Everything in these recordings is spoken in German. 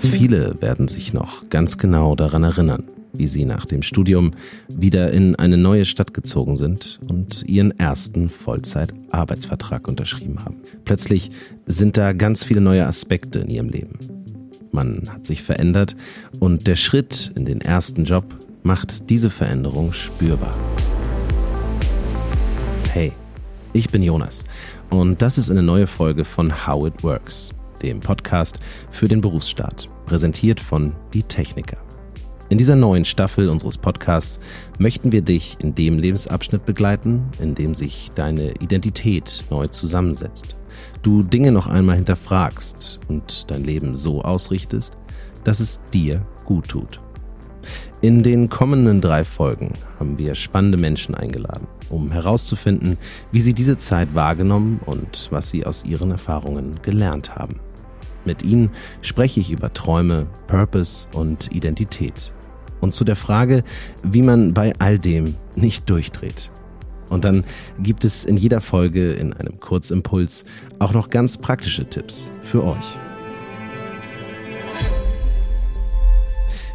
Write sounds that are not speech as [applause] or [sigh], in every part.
Viele werden sich noch ganz genau daran erinnern, wie sie nach dem Studium wieder in eine neue Stadt gezogen sind und ihren ersten Vollzeit-Arbeitsvertrag unterschrieben haben. Plötzlich sind da ganz viele neue Aspekte in ihrem Leben. Man hat sich verändert und der Schritt in den ersten Job macht diese Veränderung spürbar. Hey, ich bin Jonas und das ist eine neue Folge von How It Works, dem Podcast für den Berufsstaat, präsentiert von Die Techniker. In dieser neuen Staffel unseres Podcasts möchten wir dich in dem Lebensabschnitt begleiten, in dem sich deine Identität neu zusammensetzt. Du Dinge noch einmal hinterfragst und dein Leben so ausrichtest, dass es dir gut tut. In den kommenden drei Folgen haben wir spannende Menschen eingeladen, um herauszufinden, wie sie diese Zeit wahrgenommen und was sie aus ihren Erfahrungen gelernt haben. Mit ihnen spreche ich über Träume, Purpose und Identität und zu der Frage, wie man bei all dem nicht durchdreht. Und dann gibt es in jeder Folge in einem Kurzimpuls auch noch ganz praktische Tipps für euch.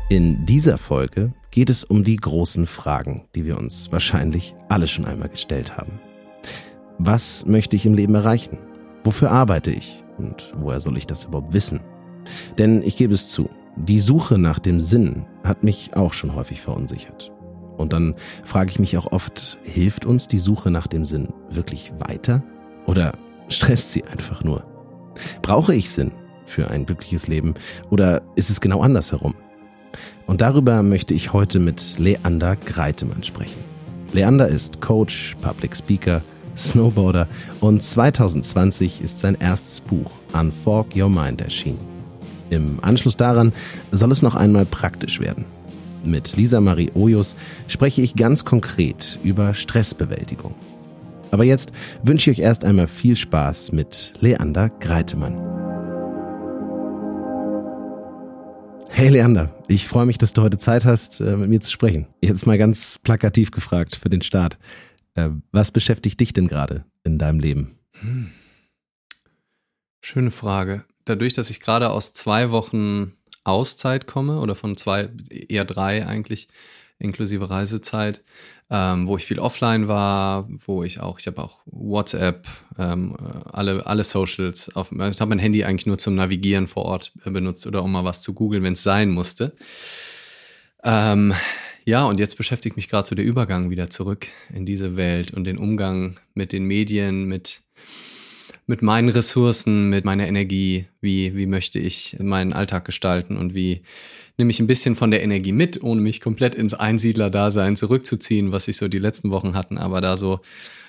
In dieser Folge geht es um die großen Fragen, die wir uns wahrscheinlich alle schon einmal gestellt haben. Was möchte ich im Leben erreichen? Wofür arbeite ich? Und woher soll ich das überhaupt wissen? Denn ich gebe es zu, die Suche nach dem Sinn hat mich auch schon häufig verunsichert. Und dann frage ich mich auch oft, hilft uns die Suche nach dem Sinn wirklich weiter? Oder stresst sie einfach nur? Brauche ich Sinn für ein glückliches Leben? Oder ist es genau andersherum? Und darüber möchte ich heute mit Leander Greitemann sprechen. Leander ist Coach, Public Speaker, Snowboarder und 2020 ist sein erstes Buch Unfork Your Mind erschienen. Im Anschluss daran soll es noch einmal praktisch werden. Mit Lisa Marie Ojus spreche ich ganz konkret über Stressbewältigung. Aber jetzt wünsche ich euch erst einmal viel Spaß mit Leander Greitemann. Hey Leander, ich freue mich, dass du heute Zeit hast, äh, mit mir zu sprechen. Jetzt mal ganz plakativ gefragt für den Start. Äh, was beschäftigt dich denn gerade in deinem Leben? Hm. Schöne Frage dadurch, dass ich gerade aus zwei Wochen Auszeit komme oder von zwei, eher drei eigentlich, inklusive Reisezeit, ähm, wo ich viel offline war, wo ich auch, ich habe auch WhatsApp, ähm, alle, alle Socials, auf, ich habe mein Handy eigentlich nur zum Navigieren vor Ort benutzt oder um mal was zu googeln, wenn es sein musste. Ähm, ja, und jetzt beschäftigt mich gerade so der Übergang wieder zurück in diese Welt und den Umgang mit den Medien, mit mit meinen Ressourcen, mit meiner Energie, wie, wie möchte ich meinen Alltag gestalten und wie nehme ich ein bisschen von der Energie mit, ohne mich komplett ins Einsiedler-Dasein zurückzuziehen, was ich so die letzten Wochen hatten, aber da so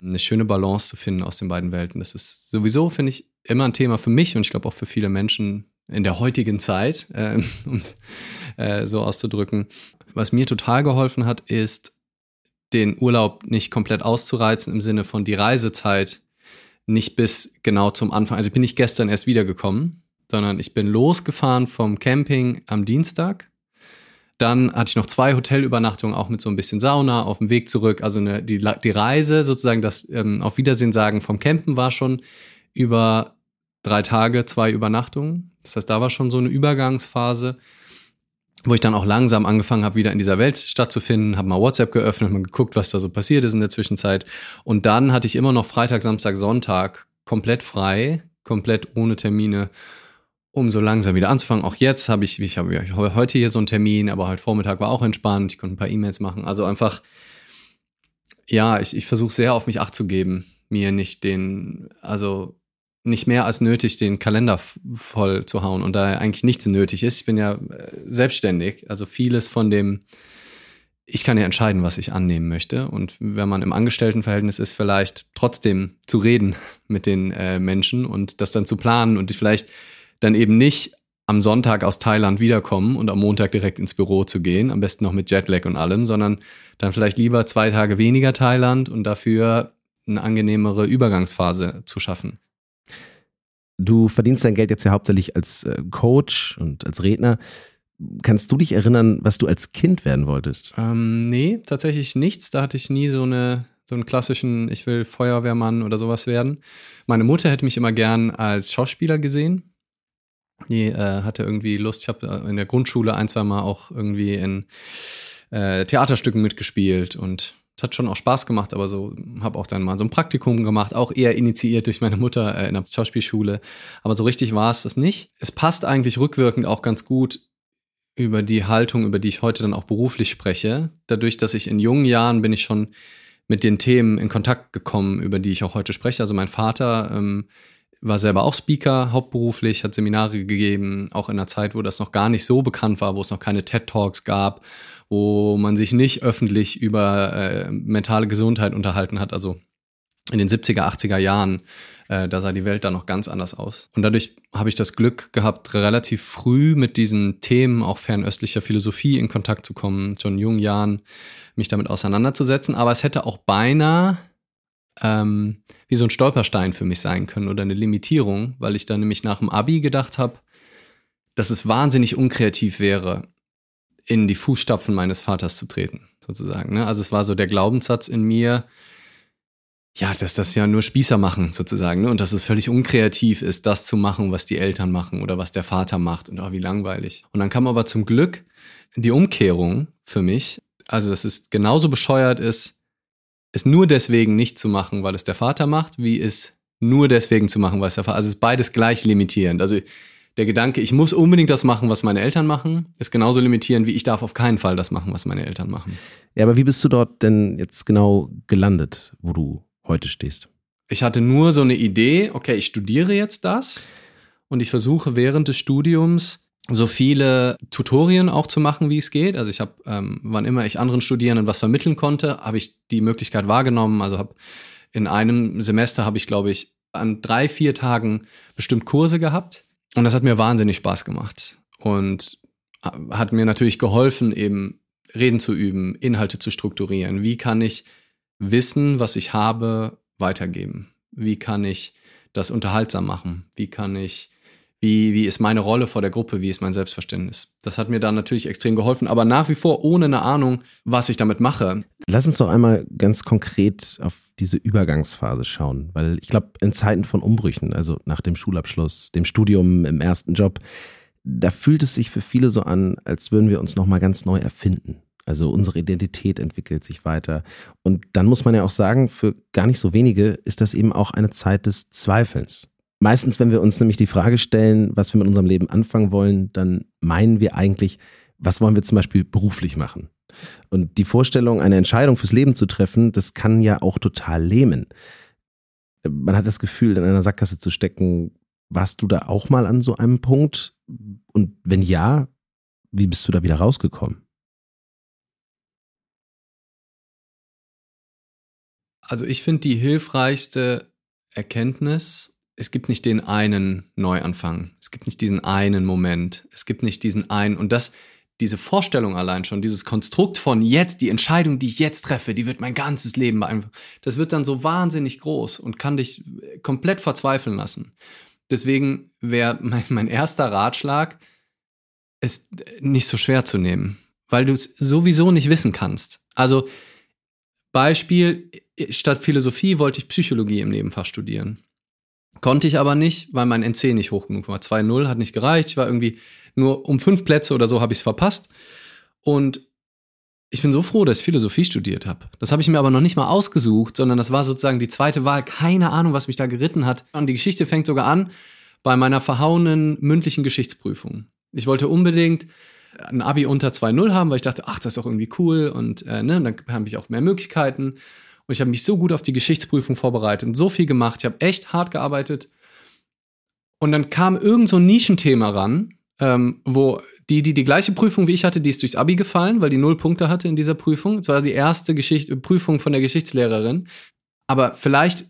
eine schöne Balance zu finden aus den beiden Welten. Das ist sowieso, finde ich, immer ein Thema für mich und ich glaube auch für viele Menschen in der heutigen Zeit, äh, [laughs] um es äh, so auszudrücken. Was mir total geholfen hat, ist, den Urlaub nicht komplett auszureizen im Sinne von die Reisezeit nicht bis genau zum Anfang. Also ich bin nicht gestern erst wiedergekommen, sondern ich bin losgefahren vom Camping am Dienstag. Dann hatte ich noch zwei Hotelübernachtungen, auch mit so ein bisschen Sauna auf dem Weg zurück. Also eine, die, die Reise, sozusagen das ähm, Auf Wiedersehen sagen vom Campen war schon über drei Tage, zwei Übernachtungen. Das heißt, da war schon so eine Übergangsphase wo ich dann auch langsam angefangen habe, wieder in dieser Welt stattzufinden, habe mal WhatsApp geöffnet, mal geguckt, was da so passiert ist in der Zwischenzeit. Und dann hatte ich immer noch Freitag, Samstag, Sonntag komplett frei, komplett ohne Termine, um so langsam wieder anzufangen. Auch jetzt habe ich, ich habe heute hier so einen Termin, aber heute Vormittag war auch entspannt, ich konnte ein paar E-Mails machen. Also einfach, ja, ich, ich versuche sehr auf mich Acht zu geben, mir nicht den, also nicht mehr als nötig, den Kalender voll zu hauen und da eigentlich nichts nötig ist. Ich bin ja äh, selbstständig, also vieles von dem, ich kann ja entscheiden, was ich annehmen möchte. Und wenn man im Angestelltenverhältnis ist, vielleicht trotzdem zu reden [laughs] mit den äh, Menschen und das dann zu planen und vielleicht dann eben nicht am Sonntag aus Thailand wiederkommen und am Montag direkt ins Büro zu gehen, am besten noch mit Jetlag und allem, sondern dann vielleicht lieber zwei Tage weniger Thailand und dafür eine angenehmere Übergangsphase zu schaffen. Du verdienst dein Geld jetzt ja hauptsächlich als äh, Coach und als Redner. Kannst du dich erinnern, was du als Kind werden wolltest? Ähm, nee, tatsächlich nichts. Da hatte ich nie so eine, so einen klassischen, ich will Feuerwehrmann oder sowas werden. Meine Mutter hätte mich immer gern als Schauspieler gesehen. Die äh, hatte irgendwie Lust, ich habe äh, in der Grundschule ein, zwei Mal auch irgendwie in äh, Theaterstücken mitgespielt und hat schon auch Spaß gemacht, aber so habe auch dann mal so ein Praktikum gemacht, auch eher initiiert durch meine Mutter äh, in der Schauspielschule. Aber so richtig war es das nicht. Es passt eigentlich rückwirkend auch ganz gut über die Haltung, über die ich heute dann auch beruflich spreche. Dadurch, dass ich in jungen Jahren bin ich schon mit den Themen in Kontakt gekommen, über die ich auch heute spreche. Also mein Vater ähm, war selber auch Speaker, hauptberuflich, hat Seminare gegeben, auch in einer Zeit, wo das noch gar nicht so bekannt war, wo es noch keine TED Talks gab, wo man sich nicht öffentlich über äh, mentale Gesundheit unterhalten hat. Also in den 70er, 80er Jahren, äh, da sah die Welt dann noch ganz anders aus. Und dadurch habe ich das Glück gehabt, relativ früh mit diesen Themen auch fernöstlicher Philosophie in Kontakt zu kommen, schon in jungen Jahren mich damit auseinanderzusetzen. Aber es hätte auch beinahe ähm, wie so ein Stolperstein für mich sein können oder eine Limitierung, weil ich dann nämlich nach dem Abi gedacht habe, dass es wahnsinnig unkreativ wäre, in die Fußstapfen meines Vaters zu treten, sozusagen. Ne? Also es war so der Glaubenssatz in mir, ja, dass das ja nur Spießer machen, sozusagen, ne? und dass es völlig unkreativ ist, das zu machen, was die Eltern machen oder was der Vater macht und oh, wie langweilig. Und dann kam aber zum Glück die Umkehrung für mich, also dass es genauso bescheuert ist, es nur deswegen nicht zu machen, weil es der Vater macht, wie es nur deswegen zu machen, weil es der Vater. Also es ist beides gleich limitierend. Also der Gedanke, ich muss unbedingt das machen, was meine Eltern machen, ist genauso limitierend, wie ich darf auf keinen Fall das machen, was meine Eltern machen. Ja, aber wie bist du dort denn jetzt genau gelandet, wo du heute stehst? Ich hatte nur so eine Idee, okay, ich studiere jetzt das und ich versuche während des Studiums so viele Tutorien auch zu machen, wie es geht. Also ich habe, ähm, wann immer ich anderen Studierenden was vermitteln konnte, habe ich die Möglichkeit wahrgenommen. Also habe in einem Semester habe ich, glaube ich, an drei, vier Tagen bestimmt Kurse gehabt. Und das hat mir wahnsinnig Spaß gemacht. Und hat mir natürlich geholfen, eben Reden zu üben, Inhalte zu strukturieren. Wie kann ich Wissen, was ich habe, weitergeben? Wie kann ich das unterhaltsam machen? Wie kann ich wie, wie ist meine Rolle vor der Gruppe, wie ist mein Selbstverständnis. Das hat mir dann natürlich extrem geholfen, aber nach wie vor ohne eine Ahnung, was ich damit mache. Lass uns doch einmal ganz konkret auf diese Übergangsphase schauen, weil ich glaube, in Zeiten von Umbrüchen, also nach dem Schulabschluss, dem Studium, im ersten Job, da fühlt es sich für viele so an, als würden wir uns nochmal ganz neu erfinden. Also unsere Identität entwickelt sich weiter. Und dann muss man ja auch sagen, für gar nicht so wenige ist das eben auch eine Zeit des Zweifelns. Meistens, wenn wir uns nämlich die Frage stellen, was wir mit unserem Leben anfangen wollen, dann meinen wir eigentlich, was wollen wir zum Beispiel beruflich machen? Und die Vorstellung, eine Entscheidung fürs Leben zu treffen, das kann ja auch total lähmen. Man hat das Gefühl, in einer Sackgasse zu stecken. Warst du da auch mal an so einem Punkt? Und wenn ja, wie bist du da wieder rausgekommen? Also ich finde die hilfreichste Erkenntnis es gibt nicht den einen Neuanfang. Es gibt nicht diesen einen Moment. Es gibt nicht diesen einen. Und das, diese Vorstellung allein schon, dieses Konstrukt von jetzt, die Entscheidung, die ich jetzt treffe, die wird mein ganzes Leben beeinflussen. Das wird dann so wahnsinnig groß und kann dich komplett verzweifeln lassen. Deswegen wäre mein, mein erster Ratschlag, es nicht so schwer zu nehmen, weil du es sowieso nicht wissen kannst. Also Beispiel, statt Philosophie wollte ich Psychologie im Nebenfach studieren. Konnte ich aber nicht, weil mein NC nicht hoch genug war. 2-0 hat nicht gereicht. Ich war irgendwie nur um fünf Plätze oder so habe ich es verpasst. Und ich bin so froh, dass ich Philosophie studiert habe. Das habe ich mir aber noch nicht mal ausgesucht, sondern das war sozusagen die zweite Wahl. Keine Ahnung, was mich da geritten hat. Und die Geschichte fängt sogar an bei meiner verhauenen mündlichen Geschichtsprüfung. Ich wollte unbedingt ein Abi unter 2-0 haben, weil ich dachte, ach, das ist doch irgendwie cool und äh, ne, dann habe ich auch mehr Möglichkeiten. Und ich habe mich so gut auf die Geschichtsprüfung vorbereitet und so viel gemacht. Ich habe echt hart gearbeitet. Und dann kam irgend so ein Nischenthema ran, ähm, wo die, die die gleiche Prüfung wie ich hatte, die ist durchs Abi gefallen, weil die null Punkte hatte in dieser Prüfung. Es war die erste Geschicht Prüfung von der Geschichtslehrerin. Aber vielleicht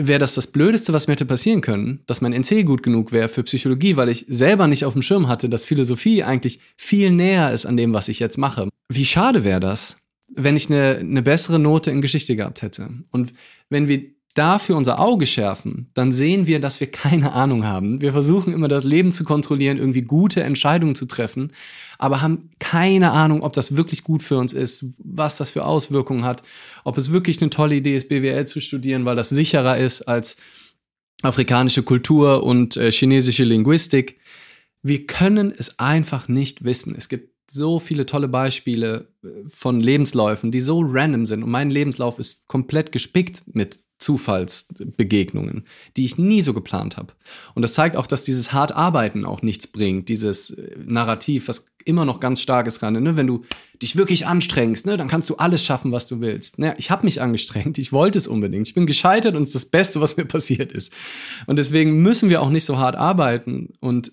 wäre das das Blödeste, was mir hätte passieren können, dass mein NC gut genug wäre für Psychologie, weil ich selber nicht auf dem Schirm hatte, dass Philosophie eigentlich viel näher ist an dem, was ich jetzt mache. Wie schade wäre das? Wenn ich eine, eine bessere Note in Geschichte gehabt hätte. Und wenn wir dafür unser Auge schärfen, dann sehen wir, dass wir keine Ahnung haben. Wir versuchen immer das Leben zu kontrollieren, irgendwie gute Entscheidungen zu treffen, aber haben keine Ahnung, ob das wirklich gut für uns ist, was das für Auswirkungen hat, ob es wirklich eine tolle Idee ist, BWL zu studieren, weil das sicherer ist als afrikanische Kultur und äh, chinesische Linguistik. Wir können es einfach nicht wissen. Es gibt so viele tolle Beispiele äh, von Lebensläufen, die so random sind. Und mein Lebenslauf ist komplett gespickt mit Zufallsbegegnungen, die ich nie so geplant habe. Und das zeigt auch, dass dieses hart Arbeiten auch nichts bringt, dieses äh, Narrativ, was immer noch ganz stark ist gerade. Ne? Wenn du dich wirklich anstrengst, ne, dann kannst du alles schaffen, was du willst. Naja, ich habe mich angestrengt, ich wollte es unbedingt. Ich bin gescheitert und es ist das Beste, was mir passiert ist. Und deswegen müssen wir auch nicht so hart arbeiten und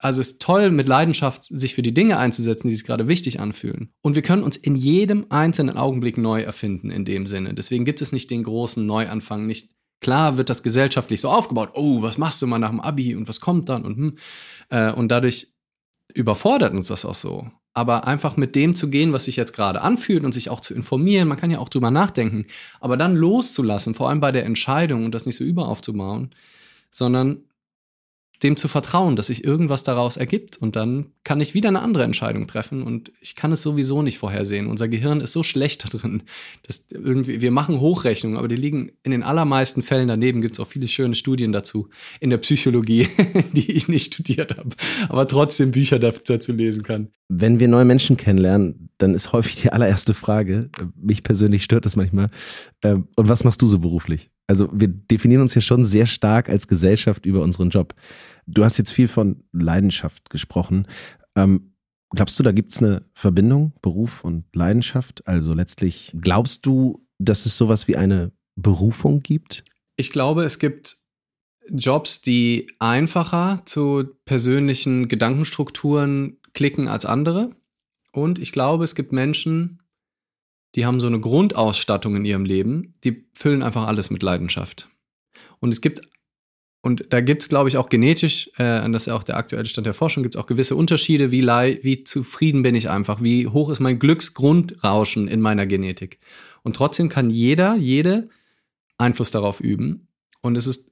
also es ist toll, mit Leidenschaft sich für die Dinge einzusetzen, die sich gerade wichtig anfühlen. Und wir können uns in jedem einzelnen Augenblick neu erfinden in dem Sinne. Deswegen gibt es nicht den großen Neuanfang. Nicht klar wird das gesellschaftlich so aufgebaut. Oh, was machst du mal nach dem Abi und was kommt dann und hm. Äh, und dadurch überfordert uns das auch so. Aber einfach mit dem zu gehen, was sich jetzt gerade anfühlt und sich auch zu informieren, man kann ja auch drüber nachdenken, aber dann loszulassen, vor allem bei der Entscheidung und das nicht so überaufzubauen, sondern dem zu vertrauen, dass sich irgendwas daraus ergibt und dann kann ich wieder eine andere Entscheidung treffen und ich kann es sowieso nicht vorhersehen. Unser Gehirn ist so schlecht da drin, dass irgendwie wir machen Hochrechnungen, aber die liegen in den allermeisten Fällen daneben. Gibt es auch viele schöne Studien dazu in der Psychologie, [laughs] die ich nicht studiert habe, aber trotzdem Bücher dazu lesen kann. Wenn wir neue Menschen kennenlernen, dann ist häufig die allererste Frage, mich persönlich stört das manchmal, äh, und was machst du so beruflich? Also wir definieren uns ja schon sehr stark als Gesellschaft über unseren Job. Du hast jetzt viel von Leidenschaft gesprochen. Ähm, glaubst du, da gibt es eine Verbindung, Beruf und Leidenschaft? Also letztlich glaubst du, dass es sowas wie eine Berufung gibt? Ich glaube, es gibt Jobs, die einfacher zu persönlichen Gedankenstrukturen klicken als andere. Und ich glaube, es gibt Menschen, die haben so eine Grundausstattung in ihrem Leben, die füllen einfach alles mit Leidenschaft. Und es gibt, und da gibt es, glaube ich, auch genetisch, äh, das ist ja auch der aktuelle Stand der Forschung, gibt es auch gewisse Unterschiede, wie, wie zufrieden bin ich einfach, wie hoch ist mein Glücksgrundrauschen in meiner Genetik. Und trotzdem kann jeder, jede Einfluss darauf üben. Und es ist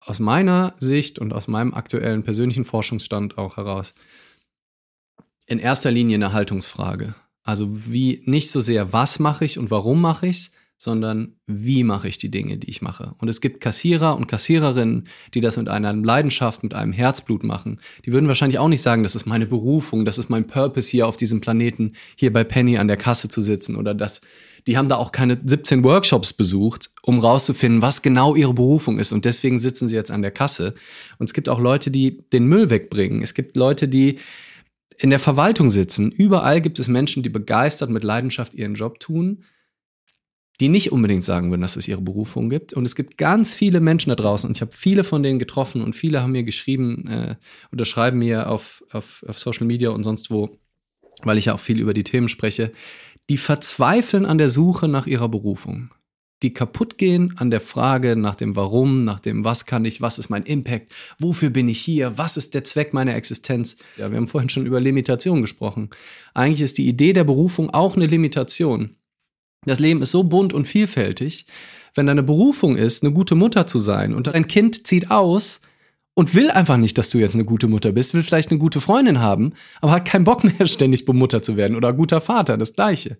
aus meiner Sicht und aus meinem aktuellen persönlichen Forschungsstand auch heraus in erster Linie eine Haltungsfrage. Also wie nicht so sehr, was mache ich und warum mache ich es, sondern wie mache ich die Dinge, die ich mache. Und es gibt Kassierer und Kassiererinnen, die das mit einer Leidenschaft, mit einem Herzblut machen. Die würden wahrscheinlich auch nicht sagen, das ist meine Berufung, das ist mein Purpose hier auf diesem Planeten, hier bei Penny an der Kasse zu sitzen oder das. Die haben da auch keine 17 Workshops besucht, um rauszufinden, was genau ihre Berufung ist. Und deswegen sitzen sie jetzt an der Kasse. Und es gibt auch Leute, die den Müll wegbringen. Es gibt Leute, die in der Verwaltung sitzen. Überall gibt es Menschen, die begeistert mit Leidenschaft ihren Job tun, die nicht unbedingt sagen würden, dass es ihre Berufung gibt. Und es gibt ganz viele Menschen da draußen und ich habe viele von denen getroffen und viele haben mir geschrieben äh, oder schreiben mir auf, auf, auf Social Media und sonst wo, weil ich ja auch viel über die Themen spreche, die verzweifeln an der Suche nach ihrer Berufung die kaputt gehen an der Frage nach dem Warum, nach dem Was kann ich, was ist mein Impact, wofür bin ich hier, was ist der Zweck meiner Existenz. Ja, wir haben vorhin schon über Limitation gesprochen. Eigentlich ist die Idee der Berufung auch eine Limitation. Das Leben ist so bunt und vielfältig. Wenn deine Berufung ist, eine gute Mutter zu sein und dein Kind zieht aus, und will einfach nicht, dass du jetzt eine gute Mutter bist, will vielleicht eine gute Freundin haben, aber hat keinen Bock mehr, [laughs] ständig Mutter zu werden oder guter Vater, das Gleiche.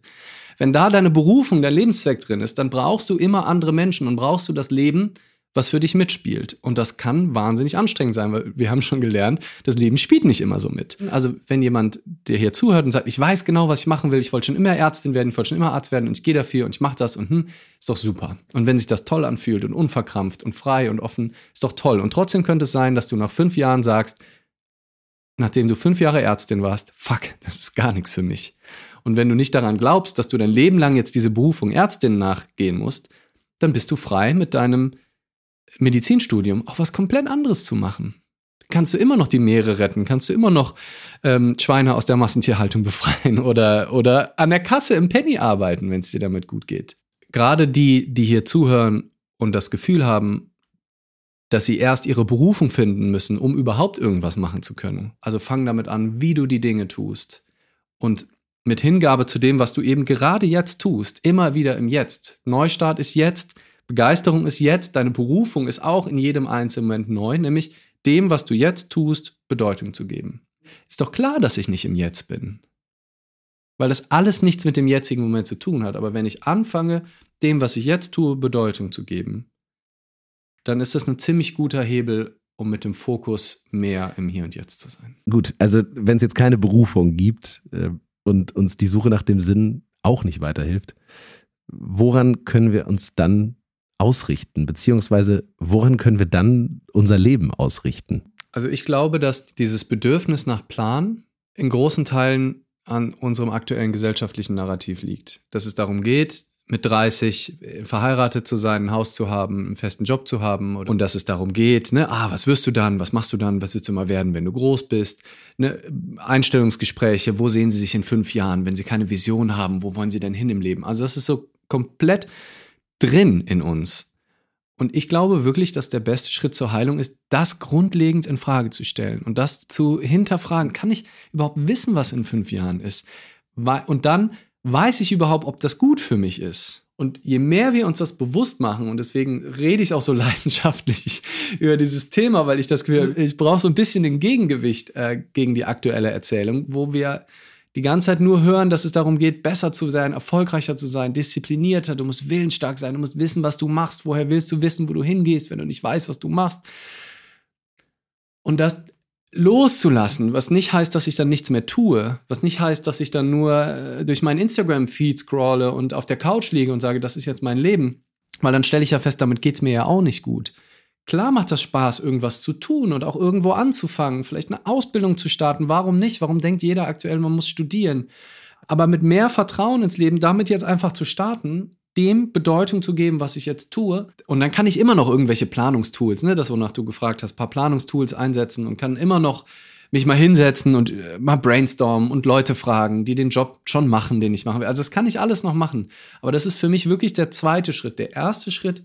Wenn da deine Berufung, dein Lebenszweck drin ist, dann brauchst du immer andere Menschen und brauchst du das Leben, was für dich mitspielt. Und das kann wahnsinnig anstrengend sein, weil wir haben schon gelernt, das Leben spielt nicht immer so mit. Also wenn jemand dir hier zuhört und sagt, ich weiß genau, was ich machen will, ich wollte schon immer Ärztin werden, ich wollte schon immer Arzt werden und ich gehe dafür und ich mache das und hm, ist doch super. Und wenn sich das toll anfühlt und unverkrampft und frei und offen, ist doch toll. Und trotzdem könnte es sein, dass du nach fünf Jahren sagst, nachdem du fünf Jahre Ärztin warst, fuck, das ist gar nichts für mich. Und wenn du nicht daran glaubst, dass du dein Leben lang jetzt diese Berufung Ärztin nachgehen musst, dann bist du frei mit deinem Medizinstudium auch was komplett anderes zu machen. Kannst du immer noch die Meere retten, kannst du immer noch ähm, Schweine aus der Massentierhaltung [laughs] befreien oder, oder an der Kasse im Penny arbeiten, wenn es dir damit gut geht. Gerade die, die hier zuhören und das Gefühl haben, dass sie erst ihre Berufung finden müssen, um überhaupt irgendwas machen zu können. Also fang damit an, wie du die Dinge tust. Und mit Hingabe zu dem, was du eben gerade jetzt tust, immer wieder im Jetzt. Neustart ist jetzt, Begeisterung ist jetzt, deine Berufung ist auch in jedem einzelnen Moment neu, nämlich dem, was du jetzt tust, Bedeutung zu geben. Ist doch klar, dass ich nicht im Jetzt bin. Weil das alles nichts mit dem jetzigen Moment zu tun hat. Aber wenn ich anfange, dem, was ich jetzt tue, Bedeutung zu geben, dann ist das ein ziemlich guter Hebel, um mit dem Fokus mehr im Hier und Jetzt zu sein. Gut, also wenn es jetzt keine Berufung gibt äh, und uns die Suche nach dem Sinn auch nicht weiterhilft, woran können wir uns dann ausrichten? Beziehungsweise woran können wir dann unser Leben ausrichten? Also ich glaube, dass dieses Bedürfnis nach Plan in großen Teilen an unserem aktuellen gesellschaftlichen Narrativ liegt. Dass es darum geht, mit 30 äh, verheiratet zu sein, ein Haus zu haben, einen festen Job zu haben und dass es darum geht, ne, ah, was wirst du dann, was machst du dann, was willst du mal werden, wenn du groß bist, ne, Einstellungsgespräche, wo sehen sie sich in fünf Jahren, wenn sie keine Vision haben, wo wollen sie denn hin im Leben? Also das ist so komplett drin in uns. Und ich glaube wirklich, dass der beste Schritt zur Heilung ist, das grundlegend in Frage zu stellen und das zu hinterfragen. Kann ich überhaupt wissen, was in fünf Jahren ist? Und dann weiß ich überhaupt, ob das gut für mich ist? Und je mehr wir uns das bewusst machen, und deswegen rede ich auch so [laughs] leidenschaftlich über dieses Thema, weil ich das Gefühl, ich brauche so ein bisschen ein Gegengewicht äh, gegen die aktuelle Erzählung, wo wir die ganze Zeit nur hören, dass es darum geht, besser zu sein, erfolgreicher zu sein, disziplinierter, du musst willensstark sein, du musst wissen, was du machst, woher willst du wissen, wo du hingehst, wenn du nicht weißt, was du machst. Und das loszulassen, was nicht heißt, dass ich dann nichts mehr tue, was nicht heißt, dass ich dann nur äh, durch meinen Instagram-Feed scrolle und auf der Couch liege und sage, das ist jetzt mein Leben, weil dann stelle ich ja fest, damit geht's mir ja auch nicht gut. Klar macht das Spaß, irgendwas zu tun und auch irgendwo anzufangen, vielleicht eine Ausbildung zu starten. Warum nicht? Warum denkt jeder aktuell, man muss studieren? Aber mit mehr Vertrauen ins Leben, damit jetzt einfach zu starten, dem Bedeutung zu geben, was ich jetzt tue. Und dann kann ich immer noch irgendwelche Planungstools, ne, das wonach du gefragt hast, paar Planungstools einsetzen und kann immer noch mich mal hinsetzen und äh, mal brainstormen und Leute fragen, die den Job schon machen, den ich machen will. Also das kann ich alles noch machen. Aber das ist für mich wirklich der zweite Schritt. Der erste Schritt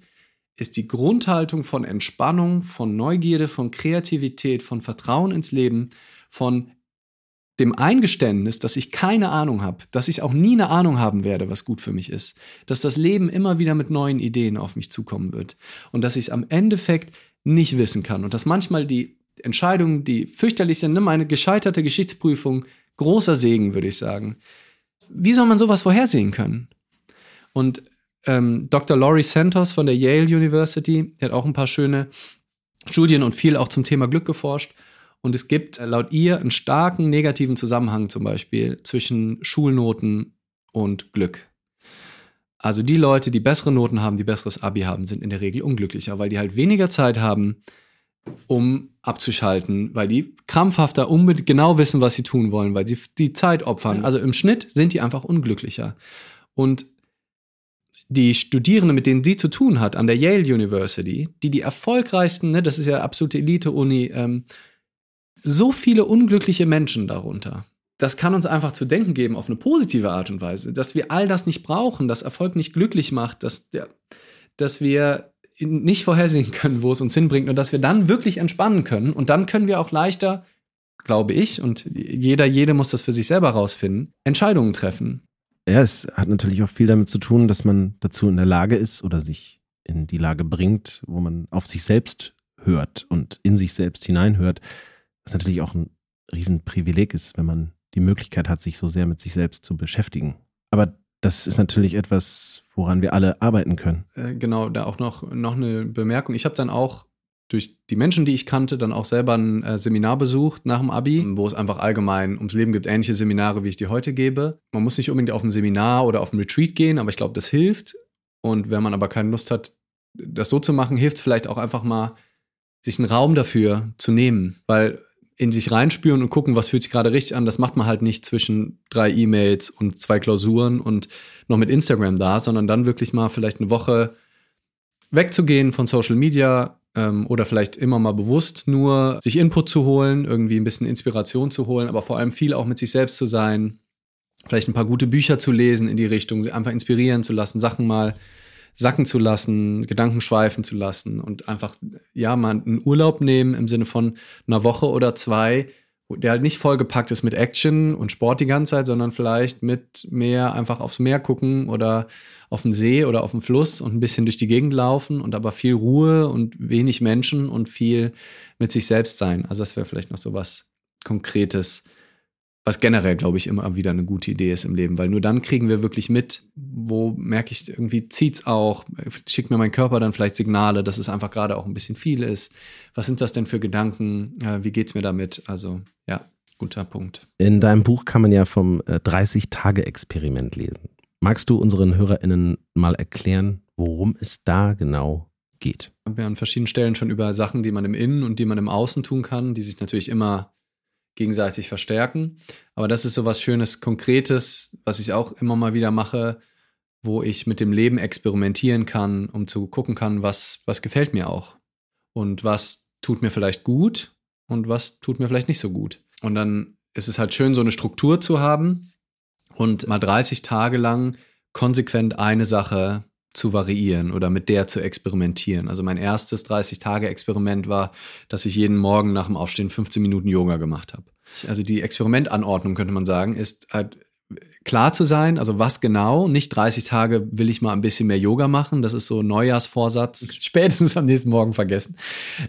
ist die Grundhaltung von Entspannung, von Neugierde, von Kreativität, von Vertrauen ins Leben, von dem Eingeständnis, dass ich keine Ahnung habe, dass ich auch nie eine Ahnung haben werde, was gut für mich ist, dass das Leben immer wieder mit neuen Ideen auf mich zukommen wird und dass ich es am Endeffekt nicht wissen kann und dass manchmal die Entscheidungen, die fürchterlich sind, nimm eine gescheiterte Geschichtsprüfung, großer Segen, würde ich sagen. Wie soll man sowas vorhersehen können? Und ähm, Dr. Laurie Santos von der Yale University, der hat auch ein paar schöne Studien und viel auch zum Thema Glück geforscht. Und es gibt laut ihr einen starken negativen Zusammenhang zum Beispiel zwischen Schulnoten und Glück. Also die Leute, die bessere Noten haben, die besseres Abi haben, sind in der Regel unglücklicher, weil die halt weniger Zeit haben, um abzuschalten, weil die krampfhafter unbedingt genau wissen, was sie tun wollen, weil sie die Zeit opfern. Also im Schnitt sind die einfach unglücklicher. Und die Studierenden, mit denen sie zu tun hat an der Yale University, die die erfolgreichsten, ne, das ist ja absolute Elite-Uni, ähm, so viele unglückliche Menschen darunter. Das kann uns einfach zu denken geben auf eine positive Art und Weise, dass wir all das nicht brauchen, dass Erfolg nicht glücklich macht, dass, der, dass wir nicht vorhersehen können, wo es uns hinbringt und dass wir dann wirklich entspannen können. Und dann können wir auch leichter, glaube ich, und jeder, jede muss das für sich selber rausfinden, Entscheidungen treffen. Ja, es hat natürlich auch viel damit zu tun, dass man dazu in der Lage ist oder sich in die Lage bringt, wo man auf sich selbst hört und in sich selbst hineinhört, was natürlich auch ein Riesenprivileg ist, wenn man die Möglichkeit hat, sich so sehr mit sich selbst zu beschäftigen. Aber das ist natürlich etwas, woran wir alle arbeiten können. Äh, genau, da auch noch, noch eine Bemerkung. Ich habe dann auch durch die Menschen, die ich kannte, dann auch selber ein äh, Seminar besucht nach dem Abi, wo es einfach allgemein ums Leben gibt, ähnliche Seminare, wie ich die heute gebe. Man muss nicht unbedingt auf ein Seminar oder auf ein Retreat gehen, aber ich glaube, das hilft. Und wenn man aber keine Lust hat, das so zu machen, hilft es vielleicht auch einfach mal, sich einen Raum dafür zu nehmen. Weil in sich reinspüren und gucken, was fühlt sich gerade richtig an. Das macht man halt nicht zwischen drei E-Mails und zwei Klausuren und noch mit Instagram da, sondern dann wirklich mal vielleicht eine Woche wegzugehen von Social Media ähm, oder vielleicht immer mal bewusst nur sich Input zu holen, irgendwie ein bisschen Inspiration zu holen, aber vor allem viel auch mit sich selbst zu sein, vielleicht ein paar gute Bücher zu lesen in die Richtung, sie einfach inspirieren zu lassen, Sachen mal sacken zu lassen, Gedanken schweifen zu lassen und einfach, ja, mal einen Urlaub nehmen im Sinne von einer Woche oder zwei der halt nicht vollgepackt ist mit Action und Sport die ganze Zeit, sondern vielleicht mit mehr einfach aufs Meer gucken oder auf den See oder auf den Fluss und ein bisschen durch die Gegend laufen und aber viel Ruhe und wenig Menschen und viel mit sich selbst sein. Also das wäre vielleicht noch so was Konkretes, was generell, glaube ich, immer wieder eine gute Idee ist im Leben, weil nur dann kriegen wir wirklich mit, wo merke ich, irgendwie zieht's auch, schickt mir mein Körper dann vielleicht Signale, dass es einfach gerade auch ein bisschen viel ist. Was sind das denn für Gedanken? Wie geht's mir damit? Also, ja, guter Punkt. In deinem Buch kann man ja vom 30-Tage-Experiment lesen. Magst du unseren HörerInnen mal erklären, worum es da genau geht? Ich habe ja an verschiedenen Stellen schon über Sachen, die man im Innen und die man im Außen tun kann, die sich natürlich immer gegenseitig verstärken. Aber das ist so was Schönes, Konkretes, was ich auch immer mal wieder mache, wo ich mit dem Leben experimentieren kann, um zu gucken kann, was, was gefällt mir auch. Und was tut mir vielleicht gut und was tut mir vielleicht nicht so gut. Und dann ist es halt schön, so eine Struktur zu haben und mal 30 Tage lang konsequent eine Sache zu variieren oder mit der zu experimentieren. Also mein erstes 30-Tage-Experiment war, dass ich jeden Morgen nach dem Aufstehen 15 Minuten Yoga gemacht habe. Also die Experimentanordnung, könnte man sagen, ist halt klar zu sein, also was genau, nicht 30 Tage will ich mal ein bisschen mehr Yoga machen, das ist so Neujahrsvorsatz, [laughs] spätestens am nächsten Morgen vergessen,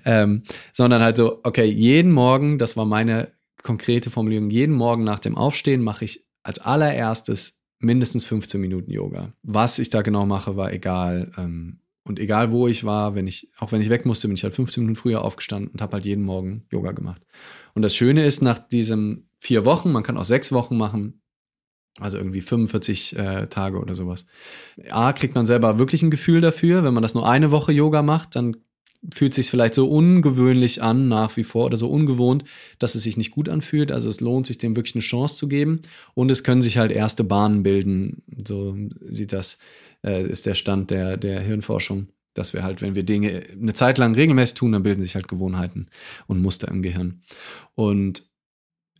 ähm, sondern halt so, okay, jeden Morgen, das war meine konkrete Formulierung, jeden Morgen nach dem Aufstehen mache ich als allererstes mindestens 15 Minuten Yoga. Was ich da genau mache, war egal. Ähm, und egal wo ich war, wenn ich, auch wenn ich weg musste, bin ich halt 15 Minuten früher aufgestanden und habe halt jeden Morgen Yoga gemacht. Und das Schöne ist, nach diesen vier Wochen, man kann auch sechs Wochen machen, also irgendwie 45 äh, Tage oder sowas. A, kriegt man selber wirklich ein Gefühl dafür. Wenn man das nur eine Woche Yoga macht, dann fühlt sich vielleicht so ungewöhnlich an nach wie vor oder so ungewohnt, dass es sich nicht gut anfühlt. Also es lohnt sich dem wirklich eine Chance zu geben und es können sich halt erste Bahnen bilden. So sieht das äh, ist der Stand der der Hirnforschung, dass wir halt, wenn wir Dinge eine Zeit lang regelmäßig tun, dann bilden sich halt Gewohnheiten und Muster im Gehirn. Und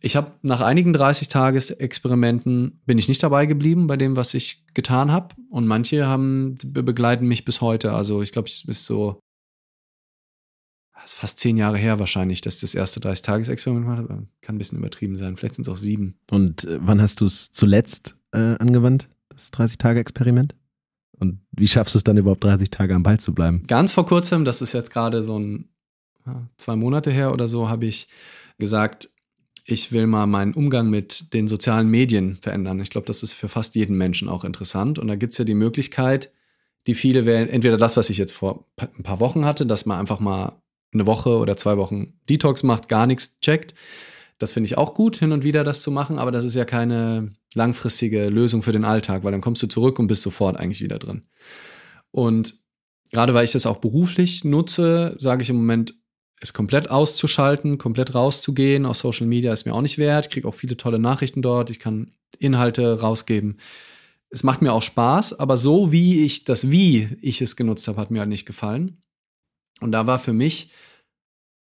ich habe nach einigen 30-Tages-Experimenten bin ich nicht dabei geblieben bei dem, was ich getan habe. Und manche haben begleiten mich bis heute. Also ich glaube, es ist so das ist fast zehn Jahre her wahrscheinlich, dass das erste 30-Tages-Experiment gemacht habe. Kann ein bisschen übertrieben sein. Vielleicht sind es auch sieben. Und äh, wann hast du es zuletzt äh, angewandt, das 30-Tage-Experiment? Und wie schaffst du es dann überhaupt 30 Tage am Ball zu bleiben? Ganz vor kurzem, das ist jetzt gerade so ein zwei Monate her oder so, habe ich gesagt, ich will mal meinen Umgang mit den sozialen Medien verändern. Ich glaube, das ist für fast jeden Menschen auch interessant. Und da gibt es ja die Möglichkeit, die viele wählen, entweder das, was ich jetzt vor ein paar Wochen hatte, dass man einfach mal eine Woche oder zwei Wochen Detox macht, gar nichts checkt. Das finde ich auch gut, hin und wieder das zu machen, aber das ist ja keine langfristige Lösung für den Alltag, weil dann kommst du zurück und bist sofort eigentlich wieder drin. Und gerade weil ich das auch beruflich nutze, sage ich im Moment, es komplett auszuschalten, komplett rauszugehen aus Social Media ist mir auch nicht wert. Ich kriege auch viele tolle Nachrichten dort, ich kann Inhalte rausgeben. Es macht mir auch Spaß, aber so wie ich das, wie ich es genutzt habe, hat mir halt nicht gefallen. Und da war für mich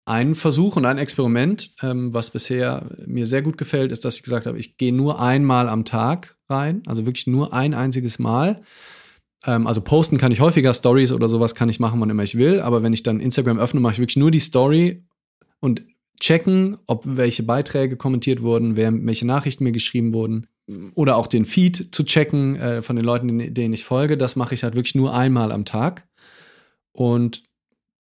ein Versuch und ein Experiment, ähm, was bisher mir sehr gut gefällt, ist, dass ich gesagt habe, ich gehe nur einmal am Tag rein, also wirklich nur ein einziges Mal. Ähm, also posten kann ich häufiger, Stories oder sowas kann ich machen, wann immer ich will, aber wenn ich dann Instagram öffne, mache ich wirklich nur die Story und checken, ob welche Beiträge kommentiert wurden, wer, welche Nachrichten mir geschrieben wurden oder auch den Feed zu checken äh, von den Leuten, denen ich folge. Das mache ich halt wirklich nur einmal am Tag. Und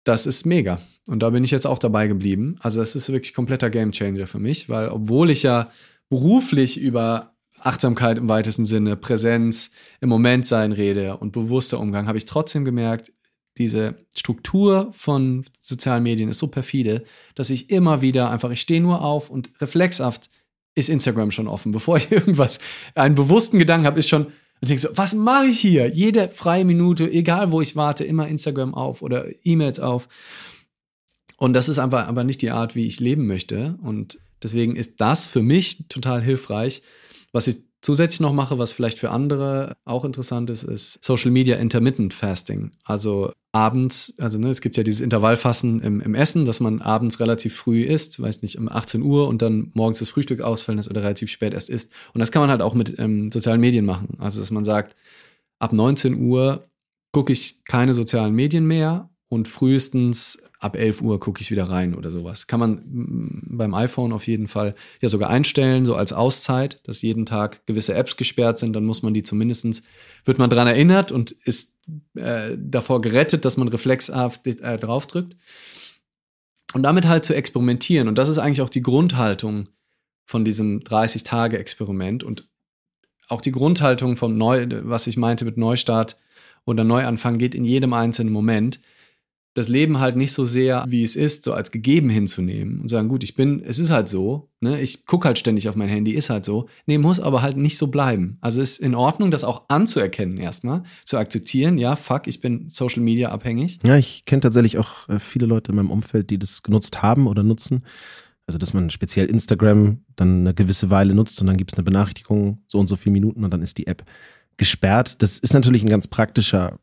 das ist mega. Und da bin ich jetzt auch dabei geblieben. Also das ist wirklich kompletter Gamechanger für mich, weil obwohl ich ja beruflich über Achtsamkeit im weitesten Sinne, Präsenz, im Moment sein rede und bewusster Umgang, habe ich trotzdem gemerkt, diese Struktur von sozialen Medien ist so perfide, dass ich immer wieder einfach, ich stehe nur auf und reflexhaft ist Instagram schon offen. Bevor ich [laughs] irgendwas, einen bewussten Gedanken habe, ist schon, und denkst so, was mache ich hier? Jede freie Minute, egal wo ich warte, immer Instagram auf oder E-Mails auf. Und das ist einfach aber nicht die Art, wie ich leben möchte. Und deswegen ist das für mich total hilfreich. Was ich zusätzlich noch mache, was vielleicht für andere auch interessant ist, ist Social Media Intermittent Fasting. Also abends, also ne, es gibt ja dieses Intervallfassen im, im, Essen, dass man abends relativ früh isst, weiß nicht, um 18 Uhr und dann morgens das Frühstück ausfallen ist oder relativ spät erst isst. Und das kann man halt auch mit ähm, sozialen Medien machen. Also dass man sagt, ab 19 Uhr gucke ich keine sozialen Medien mehr und frühestens ab 11 Uhr gucke ich wieder rein oder sowas. Kann man mm, beim iPhone auf jeden Fall ja sogar einstellen, so als Auszeit, dass jeden Tag gewisse Apps gesperrt sind, dann muss man die zumindestens wird man daran erinnert und ist äh, davor gerettet, dass man reflexhaft äh, draufdrückt. Und damit halt zu experimentieren. Und das ist eigentlich auch die Grundhaltung von diesem 30-Tage-Experiment und auch die Grundhaltung vom Neu, was ich meinte mit Neustart oder Neuanfang geht in jedem einzelnen Moment das Leben halt nicht so sehr, wie es ist, so als gegeben hinzunehmen und sagen, gut, ich bin, es ist halt so, ne, ich gucke halt ständig auf mein Handy, ist halt so. Nee, muss aber halt nicht so bleiben. Also ist in Ordnung, das auch anzuerkennen erstmal, zu akzeptieren, ja, fuck, ich bin Social Media abhängig. Ja, ich kenne tatsächlich auch äh, viele Leute in meinem Umfeld, die das genutzt haben oder nutzen. Also, dass man speziell Instagram dann eine gewisse Weile nutzt und dann gibt es eine Benachrichtigung, so und so viele Minuten und dann ist die App gesperrt. Das ist natürlich ein ganz praktischer,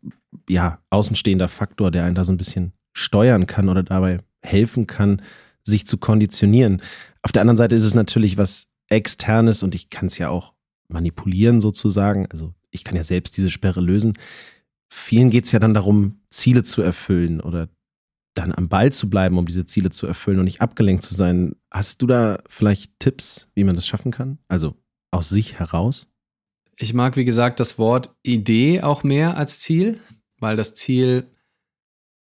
ja, außenstehender Faktor, der einen da so ein bisschen steuern kann oder dabei helfen kann, sich zu konditionieren. Auf der anderen Seite ist es natürlich was Externes und ich kann es ja auch manipulieren sozusagen. Also ich kann ja selbst diese Sperre lösen. Vielen geht es ja dann darum, Ziele zu erfüllen oder dann am Ball zu bleiben, um diese Ziele zu erfüllen und nicht abgelenkt zu sein. Hast du da vielleicht Tipps, wie man das schaffen kann? Also aus sich heraus? Ich mag, wie gesagt, das Wort Idee auch mehr als Ziel, weil das Ziel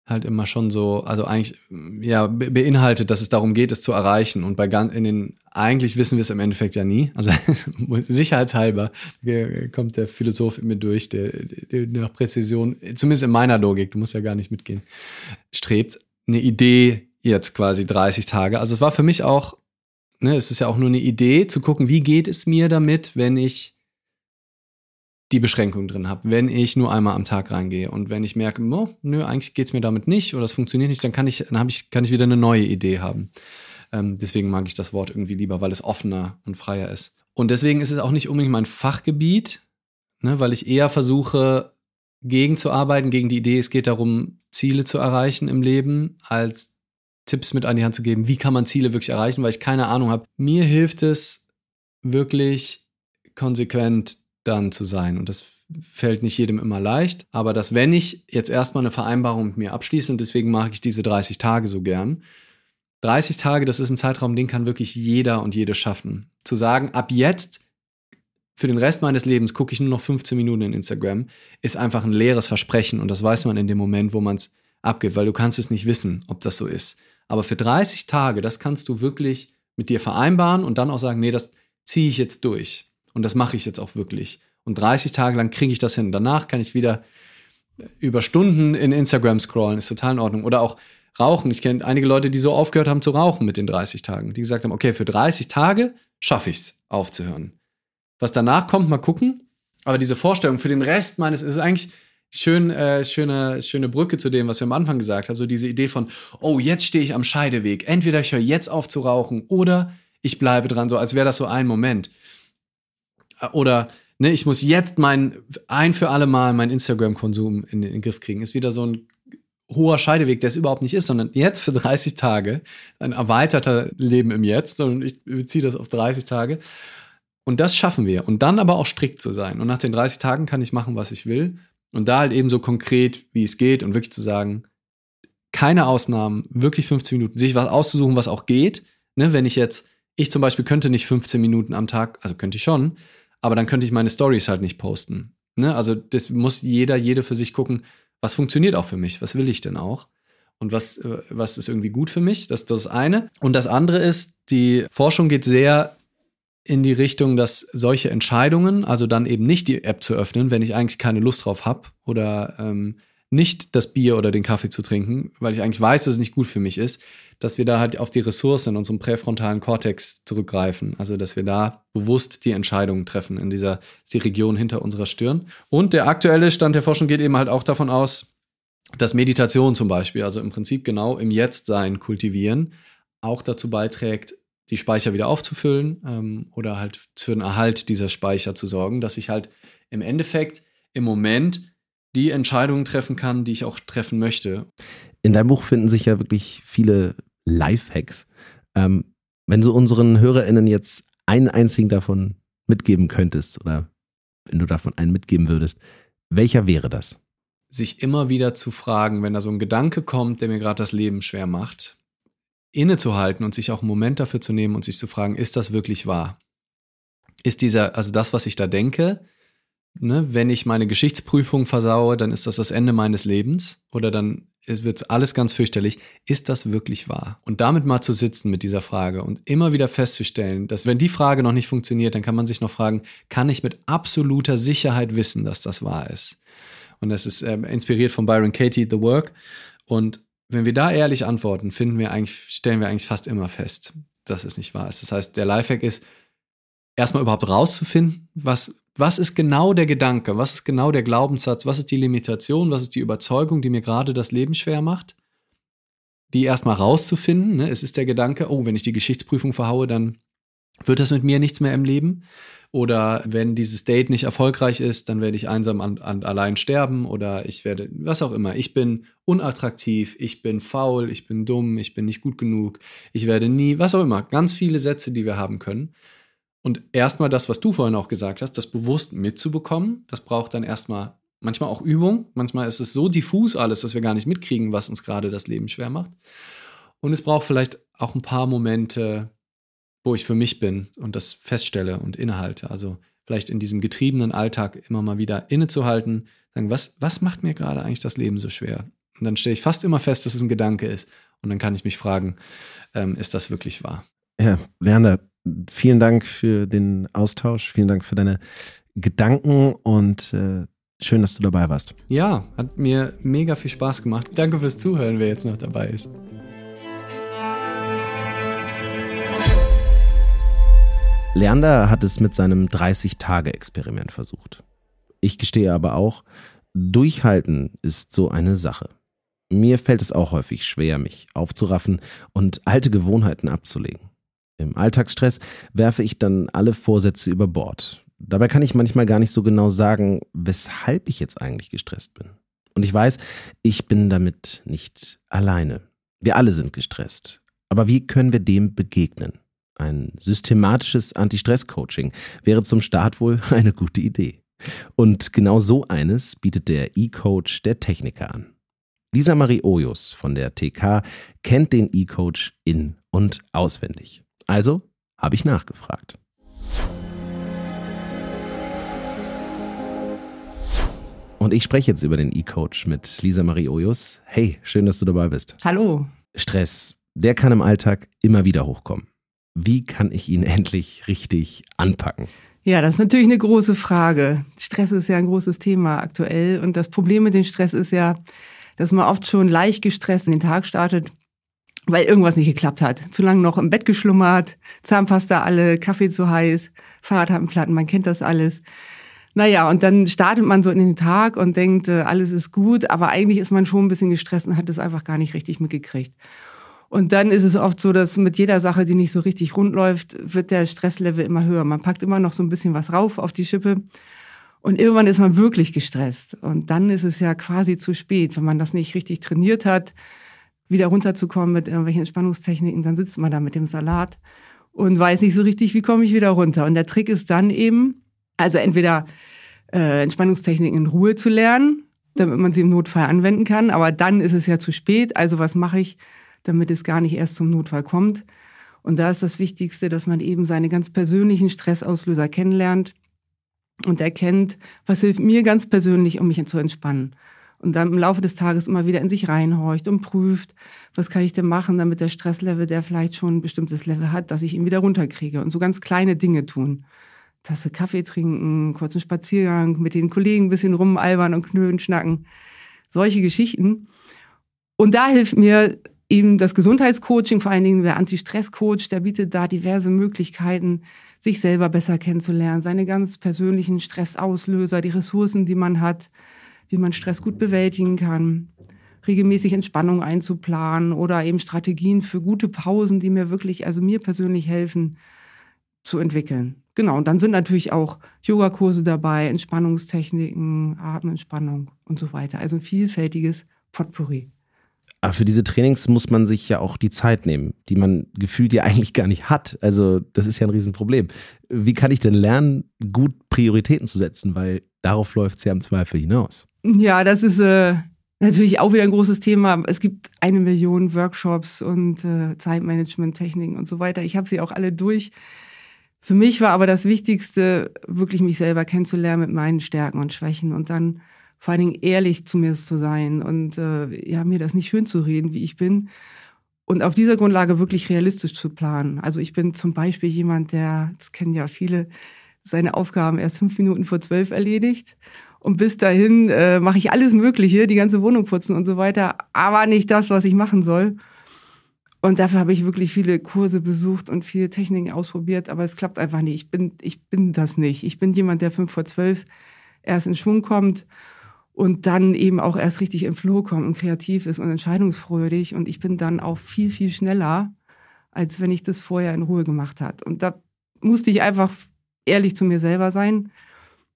halt immer schon so, also eigentlich, ja, beinhaltet, dass es darum geht, es zu erreichen. Und bei ganz, in den, eigentlich wissen wir es im Endeffekt ja nie. Also [laughs] sicherheitshalber kommt der Philosoph mir durch, der, der nach Präzision, zumindest in meiner Logik, du musst ja gar nicht mitgehen, strebt. Eine Idee jetzt quasi 30 Tage. Also es war für mich auch, ne, es ist ja auch nur eine Idee, zu gucken, wie geht es mir damit, wenn ich die Beschränkung drin habe, wenn ich nur einmal am Tag reingehe und wenn ich merke, oh, nö, eigentlich geht es mir damit nicht oder es funktioniert nicht, dann kann ich, dann ich, kann ich wieder eine neue Idee haben. Ähm, deswegen mag ich das Wort irgendwie lieber, weil es offener und freier ist. Und deswegen ist es auch nicht unbedingt mein Fachgebiet, ne, weil ich eher versuche, gegenzuarbeiten, gegen die Idee, es geht darum, Ziele zu erreichen im Leben, als Tipps mit an die Hand zu geben, wie kann man Ziele wirklich erreichen, weil ich keine Ahnung habe. Mir hilft es wirklich konsequent dann zu sein. Und das fällt nicht jedem immer leicht. Aber dass, wenn ich jetzt erstmal eine Vereinbarung mit mir abschließe, und deswegen mache ich diese 30 Tage so gern, 30 Tage, das ist ein Zeitraum, den kann wirklich jeder und jede schaffen. Zu sagen, ab jetzt, für den Rest meines Lebens gucke ich nur noch 15 Minuten in Instagram, ist einfach ein leeres Versprechen. Und das weiß man in dem Moment, wo man es abgibt, weil du kannst es nicht wissen, ob das so ist. Aber für 30 Tage, das kannst du wirklich mit dir vereinbaren und dann auch sagen, nee, das ziehe ich jetzt durch. Und das mache ich jetzt auch wirklich. Und 30 Tage lang kriege ich das hin. Danach kann ich wieder über Stunden in Instagram scrollen, ist total in Ordnung. Oder auch rauchen. Ich kenne einige Leute, die so aufgehört haben zu rauchen mit den 30 Tagen. Die gesagt haben, okay, für 30 Tage schaffe ich es, aufzuhören. Was danach kommt, mal gucken. Aber diese Vorstellung für den Rest meines ist eigentlich schön, äh, schöne, schöne Brücke zu dem, was wir am Anfang gesagt haben. So diese Idee von, oh, jetzt stehe ich am Scheideweg. Entweder ich höre jetzt auf zu rauchen oder ich bleibe dran, so als wäre das so ein Moment. Oder ne, ich muss jetzt mein ein für alle Mal meinen Instagram-Konsum in, in den Griff kriegen. Ist wieder so ein hoher Scheideweg, der es überhaupt nicht ist, sondern jetzt für 30 Tage ein erweiterter Leben im Jetzt und ich beziehe das auf 30 Tage. Und das schaffen wir. Und dann aber auch strikt zu sein. Und nach den 30 Tagen kann ich machen, was ich will. Und da halt eben so konkret, wie es geht und wirklich zu sagen, keine Ausnahmen, wirklich 15 Minuten, sich was auszusuchen, was auch geht. Ne, wenn ich jetzt, ich zum Beispiel könnte nicht 15 Minuten am Tag, also könnte ich schon, aber dann könnte ich meine Stories halt nicht posten. Ne? Also das muss jeder, jede für sich gucken, was funktioniert auch für mich, was will ich denn auch und was, äh, was ist irgendwie gut für mich, das ist das eine. Und das andere ist, die Forschung geht sehr in die Richtung, dass solche Entscheidungen, also dann eben nicht die App zu öffnen, wenn ich eigentlich keine Lust drauf habe oder ähm, nicht das Bier oder den Kaffee zu trinken, weil ich eigentlich weiß, dass es nicht gut für mich ist, dass wir da halt auf die Ressourcen in unserem präfrontalen Kortex zurückgreifen. Also, dass wir da bewusst die Entscheidungen treffen in dieser, die Region hinter unserer Stirn. Und der aktuelle Stand der Forschung geht eben halt auch davon aus, dass Meditation zum Beispiel, also im Prinzip genau im Jetztsein kultivieren, auch dazu beiträgt, die Speicher wieder aufzufüllen ähm, oder halt für den Erhalt dieser Speicher zu sorgen, dass ich halt im Endeffekt im Moment die Entscheidungen treffen kann, die ich auch treffen möchte. In deinem Buch finden sich ja wirklich viele Lifehacks. Ähm, wenn du unseren HörerInnen jetzt einen einzigen davon mitgeben könntest oder wenn du davon einen mitgeben würdest, welcher wäre das? sich immer wieder zu fragen, wenn da so ein Gedanke kommt, der mir gerade das Leben schwer macht, innezuhalten und sich auch einen Moment dafür zu nehmen und sich zu fragen, ist das wirklich wahr? Ist dieser, also das, was ich da denke, ne, wenn ich meine Geschichtsprüfung versaue, dann ist das das Ende meines Lebens oder dann wird alles ganz fürchterlich. Ist das wirklich wahr? Und damit mal zu sitzen mit dieser Frage und immer wieder festzustellen, dass wenn die Frage noch nicht funktioniert, dann kann man sich noch fragen, kann ich mit absoluter Sicherheit wissen, dass das wahr ist? Und das ist äh, inspiriert von Byron Katie, The Work. Und wenn wir da ehrlich antworten, finden wir eigentlich, stellen wir eigentlich fast immer fest, dass es nicht wahr ist. Das heißt, der Lifehack ist, erstmal überhaupt rauszufinden, was, was ist genau der Gedanke, was ist genau der Glaubenssatz, was ist die Limitation, was ist die Überzeugung, die mir gerade das Leben schwer macht. Die erstmal rauszufinden. Ne? Es ist der Gedanke, oh, wenn ich die Geschichtsprüfung verhaue, dann wird das mit mir nichts mehr im Leben. Oder wenn dieses Date nicht erfolgreich ist, dann werde ich einsam an, allein sterben oder ich werde, was auch immer. Ich bin unattraktiv, ich bin faul, ich bin dumm, ich bin nicht gut genug, ich werde nie, was auch immer. Ganz viele Sätze, die wir haben können. Und erstmal das, was du vorhin auch gesagt hast, das bewusst mitzubekommen, das braucht dann erstmal manchmal auch Übung. Manchmal ist es so diffus alles, dass wir gar nicht mitkriegen, was uns gerade das Leben schwer macht. Und es braucht vielleicht auch ein paar Momente, wo ich für mich bin und das feststelle und innehalte. Also vielleicht in diesem getriebenen Alltag immer mal wieder innezuhalten, sagen, was, was macht mir gerade eigentlich das Leben so schwer? Und dann stelle ich fast immer fest, dass es ein Gedanke ist. Und dann kann ich mich fragen, ähm, ist das wirklich wahr? Ja, Werner, vielen Dank für den Austausch, vielen Dank für deine Gedanken und äh, schön, dass du dabei warst. Ja, hat mir mega viel Spaß gemacht. Danke fürs Zuhören, wer jetzt noch dabei ist. Leander hat es mit seinem 30-Tage-Experiment versucht. Ich gestehe aber auch, durchhalten ist so eine Sache. Mir fällt es auch häufig schwer, mich aufzuraffen und alte Gewohnheiten abzulegen. Im Alltagsstress werfe ich dann alle Vorsätze über Bord. Dabei kann ich manchmal gar nicht so genau sagen, weshalb ich jetzt eigentlich gestresst bin. Und ich weiß, ich bin damit nicht alleine. Wir alle sind gestresst. Aber wie können wir dem begegnen? Ein systematisches Anti-Stress-Coaching wäre zum Start wohl [laughs] eine gute Idee. Und genau so eines bietet der E-Coach der Techniker an. Lisa Marie Ojus von der TK kennt den E-Coach in- und auswendig. Also habe ich nachgefragt. Und ich spreche jetzt über den E-Coach mit Lisa Marie Ojus. Hey, schön, dass du dabei bist. Hallo. Stress, der kann im Alltag immer wieder hochkommen. Wie kann ich ihn endlich richtig anpacken? Ja, das ist natürlich eine große Frage. Stress ist ja ein großes Thema aktuell. Und das Problem mit dem Stress ist ja, dass man oft schon leicht gestresst in den Tag startet weil irgendwas nicht geklappt hat. Zu lange noch im Bett geschlummert, Zahnpasta alle, Kaffee zu heiß, Fahrradhampenplatten, man kennt das alles. Naja, und dann startet man so in den Tag und denkt, äh, alles ist gut, aber eigentlich ist man schon ein bisschen gestresst und hat es einfach gar nicht richtig mitgekriegt. Und dann ist es oft so, dass mit jeder Sache, die nicht so richtig rund läuft, wird der Stresslevel immer höher. Man packt immer noch so ein bisschen was rauf auf die Schippe. Und irgendwann ist man wirklich gestresst. Und dann ist es ja quasi zu spät, wenn man das nicht richtig trainiert hat wieder runterzukommen mit irgendwelchen Entspannungstechniken, dann sitzt man da mit dem Salat und weiß nicht so richtig, wie komme ich wieder runter. Und der Trick ist dann eben, also entweder äh, Entspannungstechniken in Ruhe zu lernen, damit man sie im Notfall anwenden kann, aber dann ist es ja zu spät. Also was mache ich, damit es gar nicht erst zum Notfall kommt? Und da ist das Wichtigste, dass man eben seine ganz persönlichen Stressauslöser kennenlernt und erkennt, was hilft mir ganz persönlich, um mich zu entspannen und dann im Laufe des Tages immer wieder in sich reinhorcht und prüft, was kann ich denn machen, damit der Stresslevel, der vielleicht schon ein bestimmtes Level hat, dass ich ihn wieder runterkriege und so ganz kleine Dinge tun. Tasse Kaffee trinken, kurzen Spaziergang, mit den Kollegen ein bisschen rumalbern und knöden, schnacken. Solche Geschichten. Und da hilft mir eben das Gesundheitscoaching, vor allen Dingen der Anti-Stress-Coach, der bietet da diverse Möglichkeiten, sich selber besser kennenzulernen, seine ganz persönlichen Stressauslöser, die Ressourcen, die man hat, wie man Stress gut bewältigen kann, regelmäßig Entspannung einzuplanen oder eben Strategien für gute Pausen, die mir wirklich, also mir persönlich helfen, zu entwickeln. Genau, und dann sind natürlich auch Yogakurse dabei, Entspannungstechniken, Atementspannung und so weiter. Also ein vielfältiges Potpourri. Aber für diese Trainings muss man sich ja auch die Zeit nehmen, die man gefühlt ja eigentlich gar nicht hat. Also das ist ja ein Riesenproblem. Wie kann ich denn lernen, gut Prioritäten zu setzen? Weil darauf läuft es ja im Zweifel hinaus. Ja, das ist äh, natürlich auch wieder ein großes Thema. Es gibt eine Million Workshops und äh, Zeitmanagement-Techniken und so weiter. Ich habe sie auch alle durch. Für mich war aber das Wichtigste, wirklich mich selber kennenzulernen mit meinen Stärken und Schwächen und dann vor allen Dingen ehrlich zu mir zu sein und äh, ja, mir das nicht schön zu reden, wie ich bin. Und auf dieser Grundlage wirklich realistisch zu planen. Also ich bin zum Beispiel jemand, der, das kennen ja viele, seine Aufgaben erst fünf Minuten vor zwölf erledigt. Und bis dahin äh, mache ich alles Mögliche, die ganze Wohnung putzen und so weiter, aber nicht das, was ich machen soll. Und dafür habe ich wirklich viele Kurse besucht und viele Techniken ausprobiert, aber es klappt einfach nicht. Ich bin, ich bin das nicht. Ich bin jemand, der fünf vor zwölf erst in Schwung kommt und dann eben auch erst richtig im Flow kommt und kreativ ist und entscheidungsfreudig. Und ich bin dann auch viel, viel schneller, als wenn ich das vorher in Ruhe gemacht hat. Und da musste ich einfach ehrlich zu mir selber sein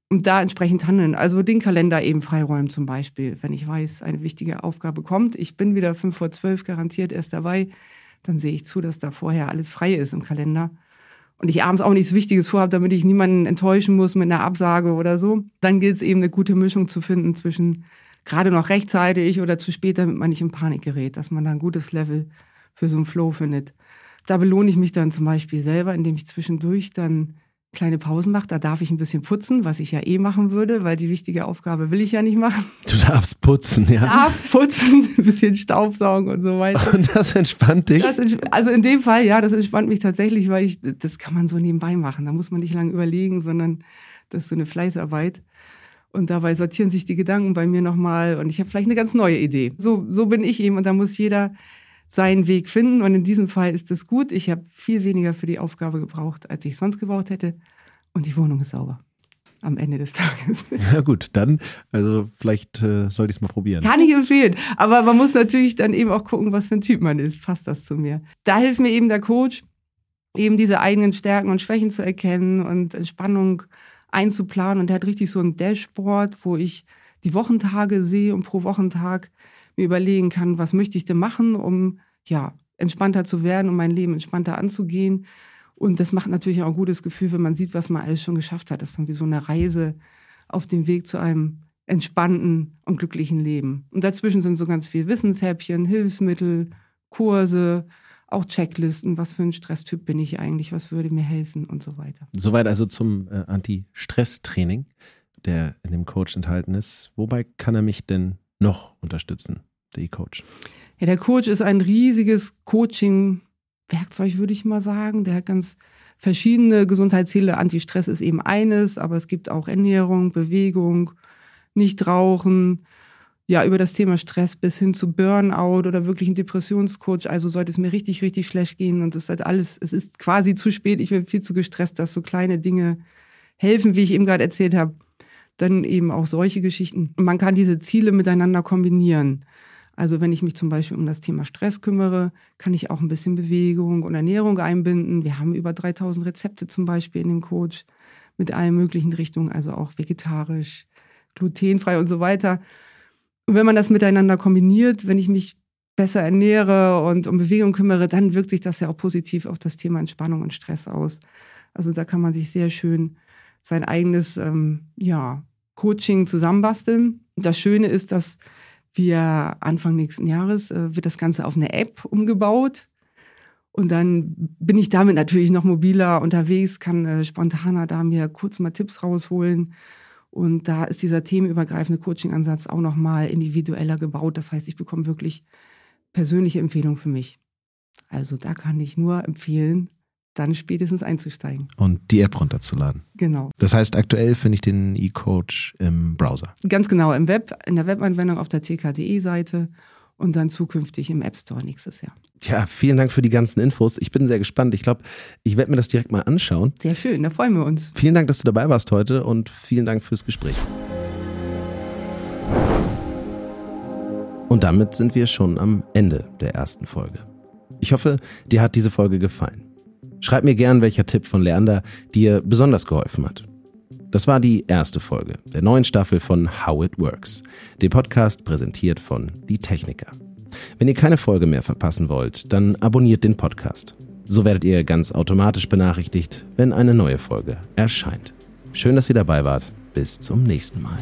und da entsprechend handeln. Also den Kalender eben freiräumen zum Beispiel, wenn ich weiß, eine wichtige Aufgabe kommt. Ich bin wieder fünf vor zwölf garantiert erst dabei. Dann sehe ich zu, dass da vorher alles frei ist im Kalender und ich abends auch nichts Wichtiges vorhabe, damit ich niemanden enttäuschen muss mit einer Absage oder so, dann gilt es eben eine gute Mischung zu finden zwischen gerade noch rechtzeitig oder zu spät, damit man nicht in Panik gerät, dass man da ein gutes Level für so einen Flow findet. Da belohne ich mich dann zum Beispiel selber, indem ich zwischendurch dann kleine Pausen macht. Da darf ich ein bisschen putzen, was ich ja eh machen würde, weil die wichtige Aufgabe will ich ja nicht machen. Du darfst putzen, ja. Darf putzen, [laughs] ein bisschen Staubsaugen und so weiter. Und das entspannt dich? Das entsp also in dem Fall, ja, das entspannt mich tatsächlich, weil ich, das kann man so nebenbei machen. Da muss man nicht lange überlegen, sondern das ist so eine Fleißarbeit. Und dabei sortieren sich die Gedanken bei mir nochmal und ich habe vielleicht eine ganz neue Idee. So, so bin ich eben und da muss jeder seinen Weg finden. Und in diesem Fall ist es gut. Ich habe viel weniger für die Aufgabe gebraucht, als ich sonst gebraucht hätte. Und die Wohnung ist sauber. Am Ende des Tages. [laughs] Ja gut, dann, also vielleicht äh, sollte ich es mal probieren. Kann ich empfehlen. Aber man muss natürlich dann eben auch gucken, was für ein Typ man ist. Passt das zu mir? Da hilft mir eben der Coach, eben diese eigenen Stärken und Schwächen zu erkennen und Entspannung einzuplanen. Und der hat richtig so ein Dashboard, wo ich die Wochentage sehe und pro Wochentag mir überlegen kann, was möchte ich denn machen, um ja, entspannter zu werden, um mein Leben entspannter anzugehen. Und das macht natürlich auch ein gutes Gefühl, wenn man sieht, was man alles schon geschafft hat. Das ist dann wie so eine Reise auf dem Weg zu einem entspannten und glücklichen Leben. Und dazwischen sind so ganz viel Wissenshäppchen, Hilfsmittel, Kurse, auch Checklisten, was für ein Stresstyp bin ich eigentlich, was würde mir helfen und so weiter. Soweit also zum äh, Anti-Stress-Training, der in dem Coach enthalten ist. Wobei kann er mich denn noch unterstützen? Der E-Coach? Ja, der Coach ist ein riesiges Coaching-Werkzeug, würde ich mal sagen. Der hat ganz verschiedene Gesundheitsziele. Anti-Stress ist eben eines, aber es gibt auch Ernährung, Bewegung, Nichtrauchen, ja, über das Thema Stress bis hin zu Burnout oder wirklich ein Depressionscoach. Also sollte es mir richtig, richtig schlecht gehen und es ist halt alles, es ist quasi zu spät, ich bin viel zu gestresst, dass so kleine Dinge helfen, wie ich eben gerade erzählt habe. Dann eben auch solche Geschichten. Man kann diese Ziele miteinander kombinieren. Also wenn ich mich zum Beispiel um das Thema Stress kümmere, kann ich auch ein bisschen Bewegung und Ernährung einbinden. Wir haben über 3000 Rezepte zum Beispiel in dem Coach mit allen möglichen Richtungen, also auch vegetarisch, glutenfrei und so weiter. Und wenn man das miteinander kombiniert, wenn ich mich besser ernähre und um Bewegung kümmere, dann wirkt sich das ja auch positiv auf das Thema Entspannung und Stress aus. Also da kann man sich sehr schön sein eigenes ähm, ja, Coaching zusammenbasteln. Das Schöne ist, dass wir Anfang nächsten Jahres äh, wird das Ganze auf eine App umgebaut. Und dann bin ich damit natürlich noch mobiler unterwegs, kann äh, spontaner da mir kurz mal Tipps rausholen. Und da ist dieser themenübergreifende Coaching-Ansatz auch nochmal individueller gebaut. Das heißt, ich bekomme wirklich persönliche Empfehlungen für mich. Also da kann ich nur empfehlen, dann spätestens einzusteigen. Und die App runterzuladen. Genau. Das heißt, aktuell finde ich den E-Coach im Browser. Ganz genau, im Web, in der Webanwendung auf der tkde-Seite und dann zukünftig im App Store nächstes Jahr. Ja, vielen Dank für die ganzen Infos. Ich bin sehr gespannt. Ich glaube, ich werde mir das direkt mal anschauen. Sehr schön, da freuen wir uns. Vielen Dank, dass du dabei warst heute und vielen Dank fürs Gespräch. Und damit sind wir schon am Ende der ersten Folge. Ich hoffe, dir hat diese Folge gefallen. Schreib mir gern, welcher Tipp von Leander dir besonders geholfen hat. Das war die erste Folge der neuen Staffel von How It Works, dem Podcast präsentiert von Die Techniker. Wenn ihr keine Folge mehr verpassen wollt, dann abonniert den Podcast. So werdet ihr ganz automatisch benachrichtigt, wenn eine neue Folge erscheint. Schön, dass ihr dabei wart. Bis zum nächsten Mal.